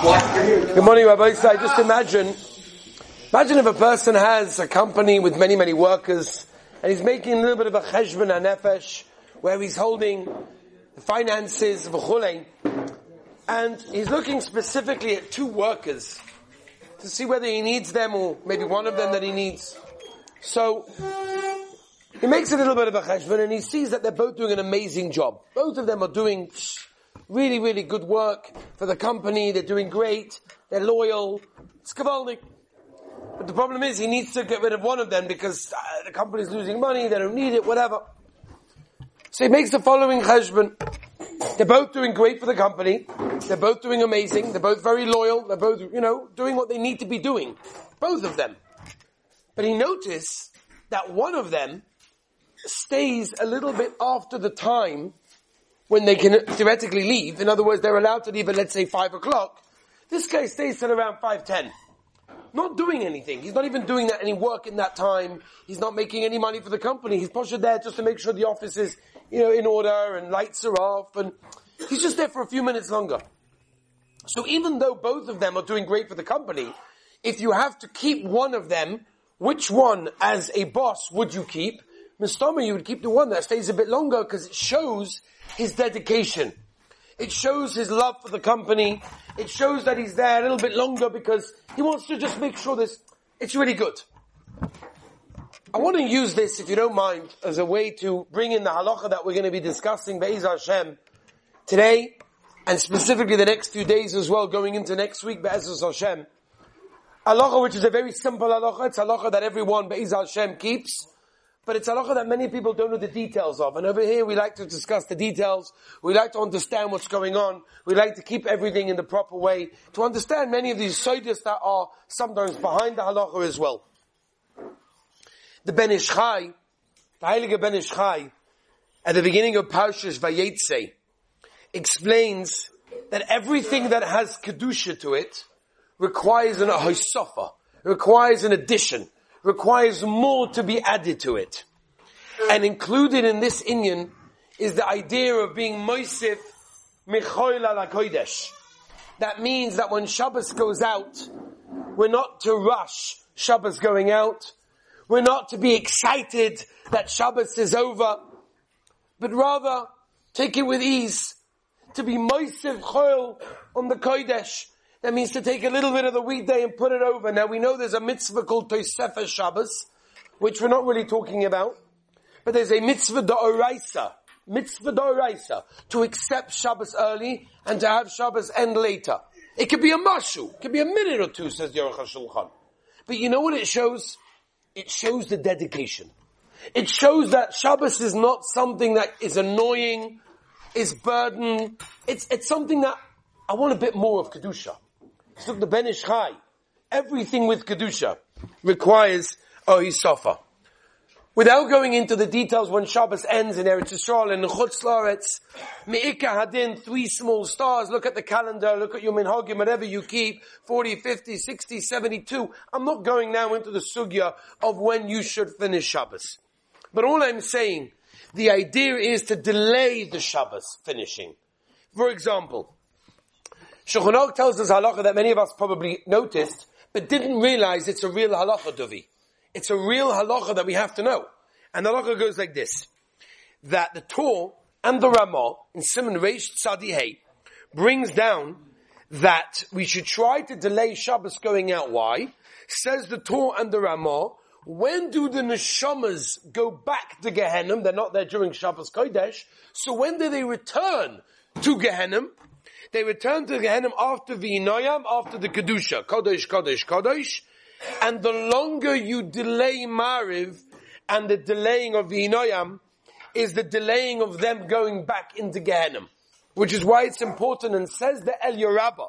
Good morning, Rabbi So Just imagine, imagine if a person has a company with many, many workers, and he's making a little bit of a cheshbon nefesh, where he's holding the finances of a and he's looking specifically at two workers to see whether he needs them or maybe one of them that he needs. So, he makes a little bit of a cheshbon and he sees that they're both doing an amazing job. Both of them are doing really, really good work for the company. They're doing great. They're loyal. It's. But the problem is he needs to get rid of one of them because uh, the company's losing money. They don't need it, whatever. So he makes the following cheshbon. They're both doing great for the company. They're both doing amazing. They're both very loyal. They're both, you know, doing what they need to be doing. Both of them. But he noticed that one of them stays a little bit after the time when they can theoretically leave. In other words, they're allowed to leave at let's say five o'clock. This guy stays till around five ten. Not doing anything. He's not even doing that any work in that time. He's not making any money for the company. He's pushed there just to make sure the office is, you know, in order and lights are off and he's just there for a few minutes longer. So even though both of them are doing great for the company, if you have to keep one of them, which one as a boss would you keep? Mistama, you would keep the one that stays a bit longer because it shows his dedication. It shows his love for the company. It shows that he's there a little bit longer because he wants to just make sure this, it's really good. I want to use this, if you don't mind, as a way to bring in the halacha that we're going to be discussing, Be'ez Hashem, today, and specifically the next few days as well, going into next week, Be'ez Hashem. Halacha, which is a very simple halacha, it's halacha that everyone, Be'ez Hashem, keeps but it's halacha that many people don't know the details of. And over here we like to discuss the details. We like to understand what's going on. We like to keep everything in the proper way. To understand many of these sodas that are sometimes behind the halacha as well. The Ben Ish Chai, the Heilige Ben Ish Chai, at the beginning of Parshas Vayetze, explains that everything that has kedusha to it requires an ahosofa, requires an addition, requires more to be added to it. And included in this Inyan is the idea of being Moisif Michoil ala Kodesh. That means that when Shabbos goes out, we're not to rush Shabbos going out. We're not to be excited that Shabbos is over, but rather take it with ease. To be Moisif Choil on the Kodesh that means to take a little bit of the weekday and put it over. Now we know there's a mitzvah called Tosefah Shabbos, which we're not really talking about. But there's a mitzvah da'oraisa, mitzvah da'oraisa, to accept Shabbos early and to have Shabbos end later. It could be a mashu, it could be a minute or two, says the Aruch HaShulchan. But you know what it shows? It shows the dedication. It shows that Shabbos is not something that is annoying, is burden. It's, it's something that I want a bit more of Kedusha. So the Ben Ish Chai. Everything with Kedusha requires Ohisofa. Without going into the details when Shabbos ends in Eretz Yisrael and Chutz Laretz, Me'ika Hadin, three small stars, look at the calendar, look at your minhagim, whatever you keep, 40, 50, 60, 72. I'm not going now into the sugya of when you should finish Shabbos. But all I'm saying, the idea is to delay the Shabbos finishing. For example, Shulchan Aruch tells us halacha that many of us probably noticed, but didn't realize it's a real halacha, Duvi. It's a real halacha that we have to know. And the halacha goes like this. That the Torah and the Ramah in Simon Reish Tzadi Hey brings down that we should try to delay Shabbos going out. Why? Says the Torah and the Ramah, when do the neshamas go back to Gehenna? They're not there during Shabbos Kodesh. So when do they return to Gehenna? They return to Gehenna after V'inoyam, after the Kedusha, Kodesh, Kodesh, Kodesh, and the longer you delay Mariv, and the delaying of V'inoyam, is the delaying of them going back into Gehenna. Which is why it's important, and says the Elya Rabba,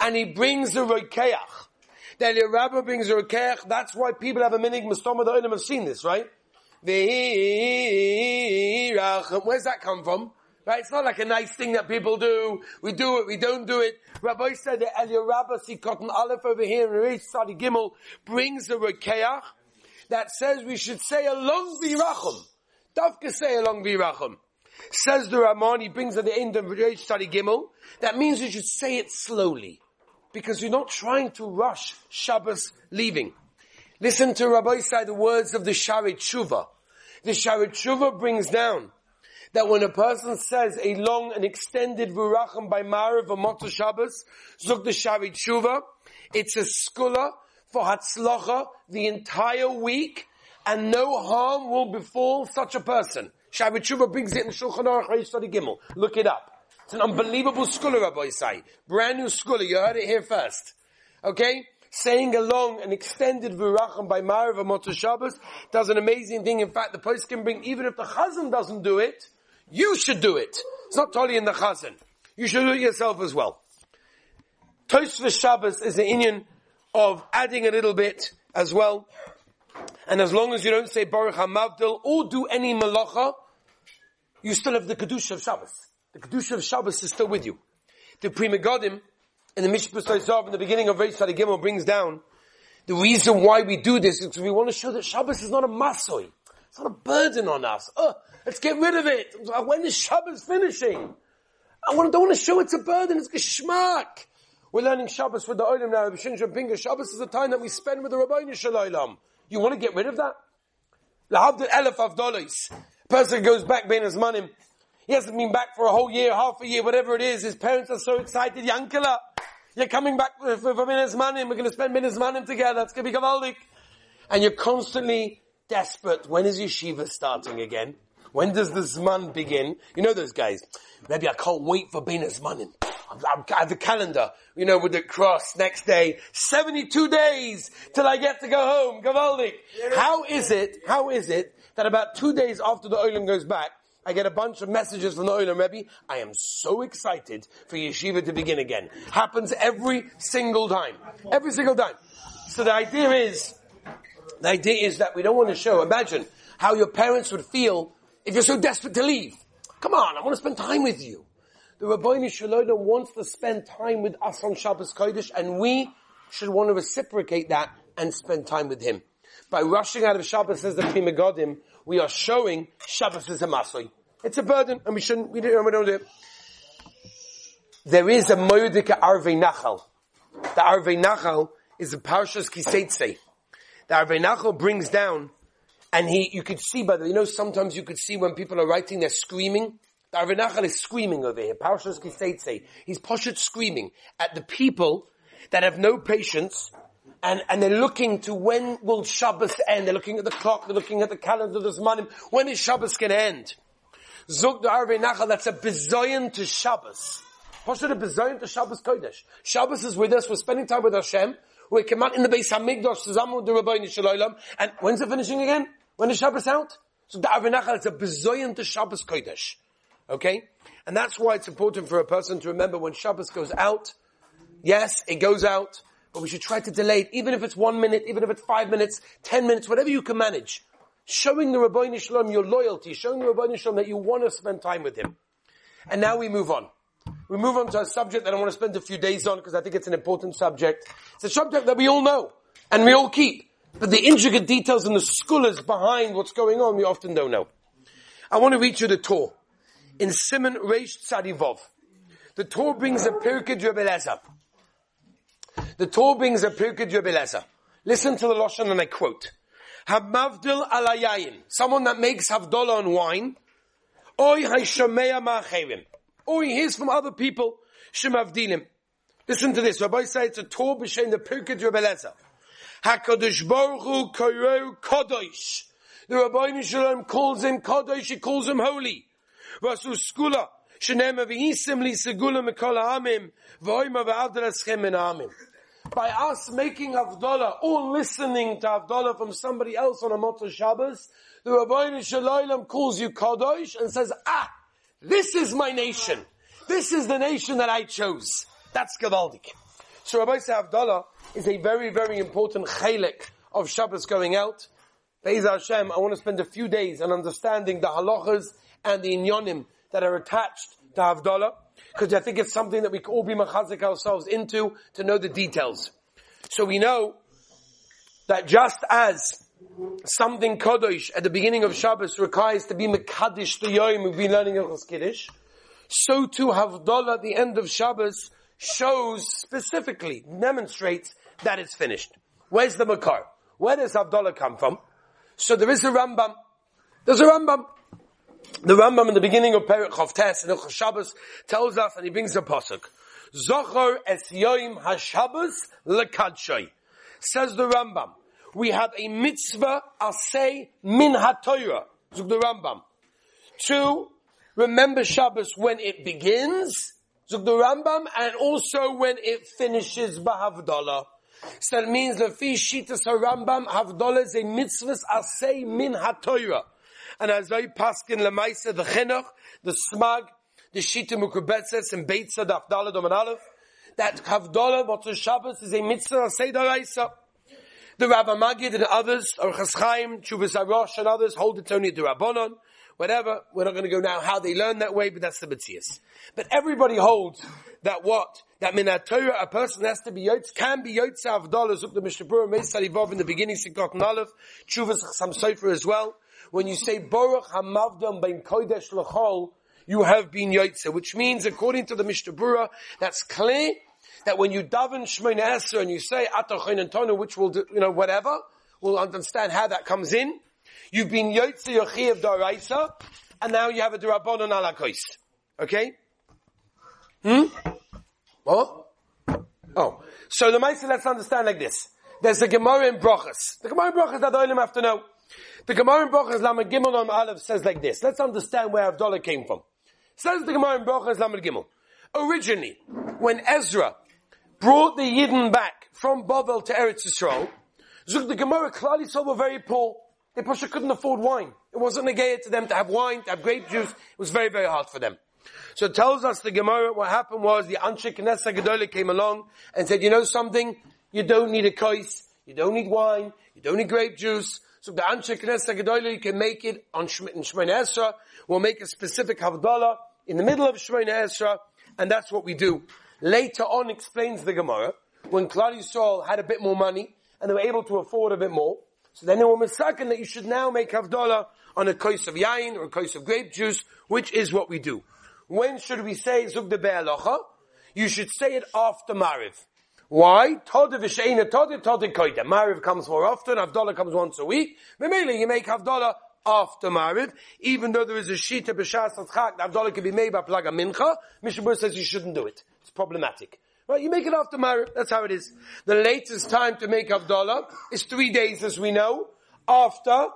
and he brings the Rokeach. The Elya Rabba brings the Rokeach, that's why people have a minig Mustama, the Olam have seen this, right? The Where's that come from? Right? It's not like a nice thing that people do. We do it, we don't do it. Rabbi said that Elia Rabba Cotton Aleph over here in Reish Sadi Gimel brings a Rokeach that says we should say along Virachim. Dafka say along Virachim. Says the Raman, he brings at the end of Reish Sadi Gimel, that means we should say it slowly. because you're not trying to rush Shabbos leaving. Listen to Rabbi say the words of the Sha'arei Teshuva. The Sha'arei Teshuva brings down that when a person says a long and extended Vurachim by Marav or Motzah Shabbos, Zuk the Sha'arei Teshuva, it's a skula for Hatzlacha the entire week and no harm will befall such a person. Sha'arei Teshuva brings it in Shulchan Aruch Gimel. Look it up. It's an unbelievable scholar, Rabbi Say. Brand new scholar. You heard it here first. Okay? Saying a long and extended Vurachim by Marav Motzah Shabbos does an amazing thing. In fact, the post can bring, even if the Chazan doesn't do it, you should do it. It's not totally in the Chazan. You should do it yourself as well. Tosfos Shabbos is the Indian of adding a little bit as well. And as long as you don't say Baruch HaMavdil or do any malacha, you still have the Kedusha of Shabbos. The Kedusha of Shabbos is still with you. The Pri Megadim, in the Mishpah Soisav, in the beginning of Reish Gimel, brings down the reason why we do this is because we want to show that Shabbos is not a masoi. It's not a burden on us. Oh, let's get rid of it. When is Shabbos finishing? I don't want to show it's a burden. It's geschmack. We're learning Shabbos with the Olam now. Pinga. Shabbos is the time that we spend with the Rabbi Shalom. You want to get rid of that? Lahavdil elef dollars. Person goes back being his money he hasn't been back for a whole year, half a year, whatever it is. His parents are so excited. Yankala, you're coming back for, for, Manim. We're going to spend Minas Manim together. It's going to be Gavaldik. And you're constantly desperate. When is yeshiva starting again? When does the Zman begin? You know those guys. Maybe I can't wait for Minas Manim. I have the calendar, you know, with the cross next day. 72 days till I get to go home. Gavaldik. How is it, how is it that about two days after the Olim goes back, I get a bunch of messages from the Olam Rebbe. I am so excited for yeshiva to begin again. Happens every single time. Every single time. So the idea is, the idea is that we don't want to show, imagine how your parents would feel if you're so desperate to leave. Come on, I want to spend time with you. The Rabbi Shalom wants to spend time with us on Shabbos Kodesh and we should want to reciprocate that and spend time with him. By rushing out of Shabbos, as the Pri Megadim, we are showing Shabbos is a masoi. It's a burden, and we shouldn't, we don't, we don't do it. There is a Moedika Arvei Nachal. The Arvei Nachal is the Parshas Kiseitse. The Arvei Nachal brings down, and he, you could see by the, you know, sometimes you could see when people are writing, they're screaming. The Arvei Nachal is screaming over here. Parshas Kiseitse. He's poshet screaming at the people that have no patience and, and they're looking to when will Shabbos end. They're looking at the clock, they're looking at the calendar, there's money. When is Shabbos going to end? Zog the Arvei Nachal, that's a bezoyan to Shabbos. Should a to Shabbos Kodesh? Shabbos is with us, we're spending time with Hashem, we come out in the Beis HaMikdash, with the Rabbi Shalom, and when's it finishing again? When is Shabbos out? So the Arvei Nachal, it's a bezoyan to Shabbos Kodesh. Okay? And that's why it's important for a person to remember when Shabbos goes out, yes, it goes out, but we should try to delay it, even if it's one minute, even if it's five minutes, ten minutes, whatever you can manage. Showing the Rabbi Shalom your loyalty, showing the Rabbi Shalom that you want to spend time with him. And now we move on. We move on to a subject that I want to spend a few days on because I think it's an important subject. It's a subject that we all know and we all keep. But the intricate details and the scholars behind what's going on, we often don't know. I want to read you the Torah. In Simon Reish Tzadivov. The Torah brings a Pirkei Rebbe the Torah brings a Pirkei Rebbe Listen to the Lashon and I quote. Hamavdil alayayin. Someone that makes havdalah on wine. Oy haishamea ma'acherim. Or he hears from other people. Shemavdilim. Listen to this. Rabbi says it's a Torah b'shem the Pirkei Rebbe Lezer. HaKadosh Baruch Hu Koreu Kodosh. The Rabbi Shalom calls him Kodosh, he calls him holy. Rasu Skula. Shenema v'hisim li segula mikol ha'amim. V'oima v'avdel eschem min ha'amim by us making Havdalah or listening to Havdalah from somebody else on a Motzah Shabbos, the Rabbi Shalom calls you Kadosh and says, ah, this is my nation. This is the nation that I chose. That's Gavaldik. So Rabbi Havdalah is a very, very important chalik of Shabbos going out. Be'ez Hashem, I want to spend a few days on understanding the halachas and the inyonim that are attached to Havdalah because I think it's something that we can all be machazik ourselves into to know the details. So we know that just as something kodesh at the beginning of Shabbos requires to be mekadish the yoim we've been learning in Kiddush, so too Havdalah at the end of Shabbos shows specifically, demonstrates that it's finished. Where's the Makar? Where does Havdalah come from? So there is a Rambam. There's a Rambam. The Rambam in the beginning of Perek Chavtes and Shabbos tells us, and he brings a pasuk. Zochar es yoim hashabbos lekadshay. Says the Rambam. We have a mitzvah asay min hatoyra. Zug the Rambam. To remember Shabbos when it begins, Zug the Rambam, and also when it finishes Bahavdalah. So that means the fi shitas Rambam Havdalah is a mitzvah asay min hatoyra. And as I paskin lemaisa the chinuch, the smag, the shita mukubetzes and beitza the Havdalah doman aleph, that Havdalah, Motzah Shabbos, is a mitzvah asay daraisa. The Rabbi Magid and others, or Chaschaim, Chuvas Arosh and others hold it only to Rabbanon, whatever. We're not going to go now how they learn that way, but that's the Mitzias. But everybody holds that what? That min Torah, a person has to be yotz, can be yotz avdolah, zuk the Mishnah Meis Salivov in the beginning, Sikot and Aleph, Chuvas Sam Sofer as well. When you say Baruch Hamavdam Ben Kodesh L'chol, you have been yotze, which means according to the Mishnah that's clear that when you daven Shemona Esra and you say Atachin and Tonu, which will do, you know, whatever, we'll understand how that comes in. You've been Yotze Yochi of Daraisa, and now you have a Durabonon Alakois. Okay? Hmm? What? Oh. So the Maisa, let's understand like this. There's a Gemara in Brochus. The Gemara in Brochus that the Olim have to know. The Gemara in Brochus, Lama Gimel on Aleph says like this. Let's understand where Avdollah came from. Says the Gemara in Brochus, Lama Gimel. Originally, when Ezra brought the Yidden back from Bavel to Eretz Yisrael, Zug the Gemara, Klal Yisrael were very poor. They Pasha couldn't afford wine. It wasn't a negated to them to have wine, to have grape juice. It was very, very hard for them. So it tells us the Gemara, what happened was the Anshe Knesset Gedolah came along and said, you know something? You don't need a kais, you don't need wine, you don't need grape juice. So the Anshe Knesset Gedolah, you can make it on Shemona Esra. We'll make a specific Havdalah in the middle of Shemona Esra, and that's what we do. Later on explains the Gemara, when Klal Yisrael had a bit more money, and they were able to afford a bit more, so then they were mistaken that you should now make Havdalah on a kos of yain or a kos of grape juice, which is what we do. When should we say Zug de Be'alocha? You should say it after Mariv. Why? Tode v'sheina tode tode koide. Mariv comes more often, Havdalah comes once a week. Memele, you make Havdalah after Mariv, even though there is a Shita B'Shas Tzchak, Havdalah can be made by Plaga Mincha, Mishabur says you shouldn't do it. Problematic. Right, you make it after Mariv, that's how it is. The latest time to make Havdalah is three days as we know, after,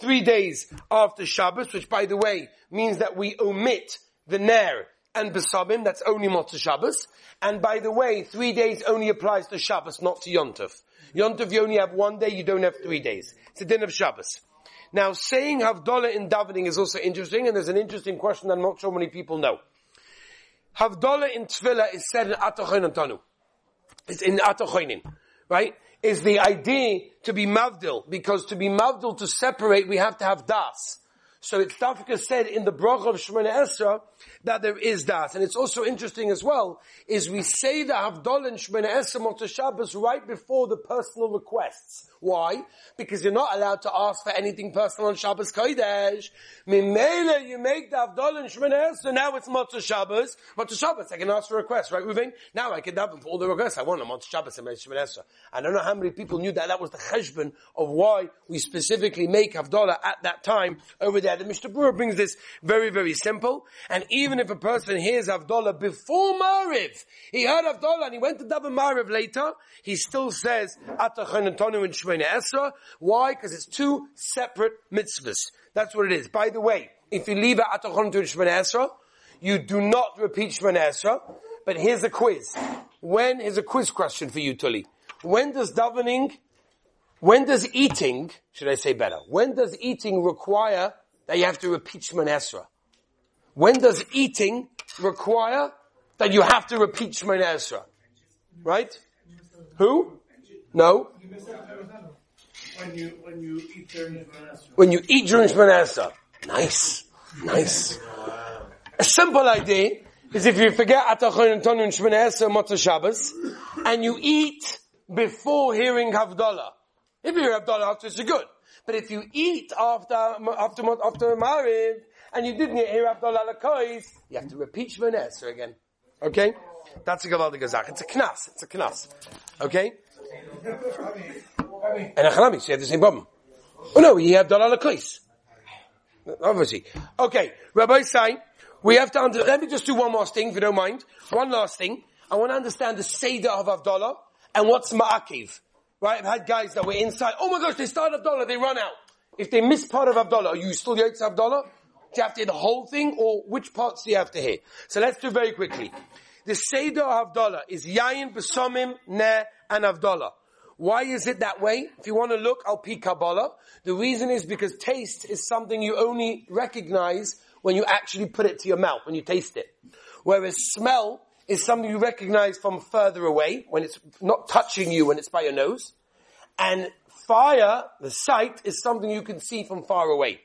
three days after Shabbos, which by the way, means that we omit the Ner and Besabim, that's only Motzah Shabbos. And by the way, three days only applies to Shabbos, not to Yontov. Yontov you only have one day, you don't have three days. It's a din of Shabbos. Now, saying Havdalah in davening is also interesting, and there's an interesting question that not sure many people know. Havdalah in Tefillah is said in Atachonin Tanu. It's in Atachonin, right? Is the idea to be Mavdil, because to be Mavdil, to separate, we have to have Das. So it's Dafka said in the Bracha of Shemona Esra that there is that. And it's also interesting as well, is we say the Havdalah and Shemona Esra Motzah Shabbos right before the personal requests. Why? Because you're not allowed to ask for anything personal on Shabbos Kodesh. Mimele, you make the Havdalah and Shemona Esra, now it's Motzah Shabbos. Motzah Shabbos, I can ask for requests, right, Reuven? Now I can daven for all the requests I want on Motzah Shabbos and Shemona Esra. I don't know how many people knew that that was the cheshbon of why we specifically make Havdalah at that time over there. The Mishnah brings this very, very simple. And even if a person hears Havdalah before Mariv, he heard Havdalah and he went to daven Mariv later, he still says Atachan and and Shemona Esra. Why? Because it's two separate mitzvahs. That's what it is. By the way, if you leave Atachon to Shemona Esra, you do not repeat Shemona Esra. But here's a quiz. When is a quiz question for you, Tully? When does davening, when does eating, should I say better, when does eating require that you have to repeat Shemona Esra? When does eating require that you have to repeat Shemona Esra? Right? Who? No? When you, when you eat during Shemona When you eat during Esra. Nice. Nice. A simple idea is if you forget Atachon and Tonu and Shemona Esra Motzah Shabbos, and you eat before hearing Havdalah. If you hear Havdalah after, it's good. But if you eat after, after, after Mariv, and you didn't hear Havdalah Lakois, you have to repeat Shemona Esra again. Okay? That's a Gavaldi Gazach. It's a knas. It's a knas. Okay? And a Chalamis, you have the same problem. Oh no, you have Dalal Kais. Obviously. Okay, Rabbi Sai, we have to under, let me just do one last thing, if you don't mind. One last thing. I want to understand the Seder of Avdallah and what's Ma'akiv. Right, I've had guys that were inside, oh my gosh, they start Avdallah, they run out. If they miss part of Avdallah, are you still Yates Avdallah? Do you have to hear the whole thing or which parts do you have to hear? So let's do very quickly. The Seder of Abdullah is Yayin, Besomim, Ne, and Avdallah. Why is it that way? If you want to look, I'll pick Kabbalah. The reason is because taste is something you only recognize when you actually put it to your mouth, when you taste it. Whereas smell is something you recognize from further away, when it's not touching you, when it's by your nose. And fire, the sight, is something you can see from far away.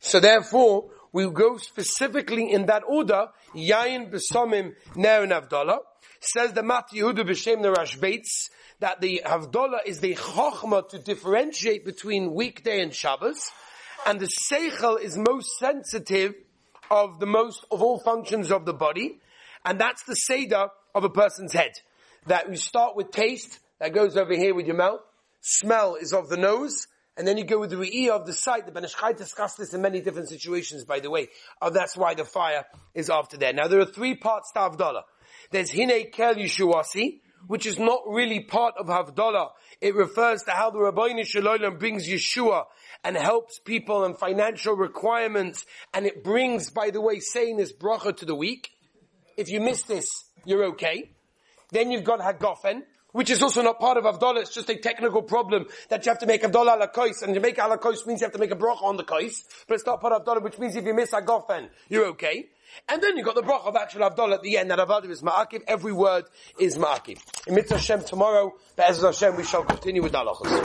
So therefore, we go specifically in that order, Yain Besomim Ner and Avdallah. Says the Mat Yehuda B'Shem Narash Bates, that the Havdalah is the Chochma to differentiate between weekday and Shabbos, and the Seichel is most sensitive of the most, of all functions of the body, and that's the Seder of a person's head. That you start with taste, that goes over here with your mouth, smell is of the nose, and then you go with the re'iyah of the sight. The Ben Ish Chai discussed this in many different situations, by the way. Uh, that's why the fire is after there. Now there are three parts to Havdalah. There's Hine Kel Yeshuasi, which is not really part of Havdalah. It refers to how the Rabbi Shalom brings Yeshua and helps people and financial requirements, and it brings, by the way, saying this bracha to the week. If you miss this, you're okay. Then you've got Hagofen, which is also not part of Avdallah, it's just a technical problem that you have to make Avdallah ala kois, and to make ala kois means you have to make a bracha on the kois, but it's not part of Avdallah, which means if you miss Hagofen, you're okay. And then you've got the bracha of actual Avdallah at the end, that Avdallah is Ma'akiv, every word is Ma'akiv. In Mitzvah Hashem tomorrow, Be'ez Hashem, we shall continue with Dalachos.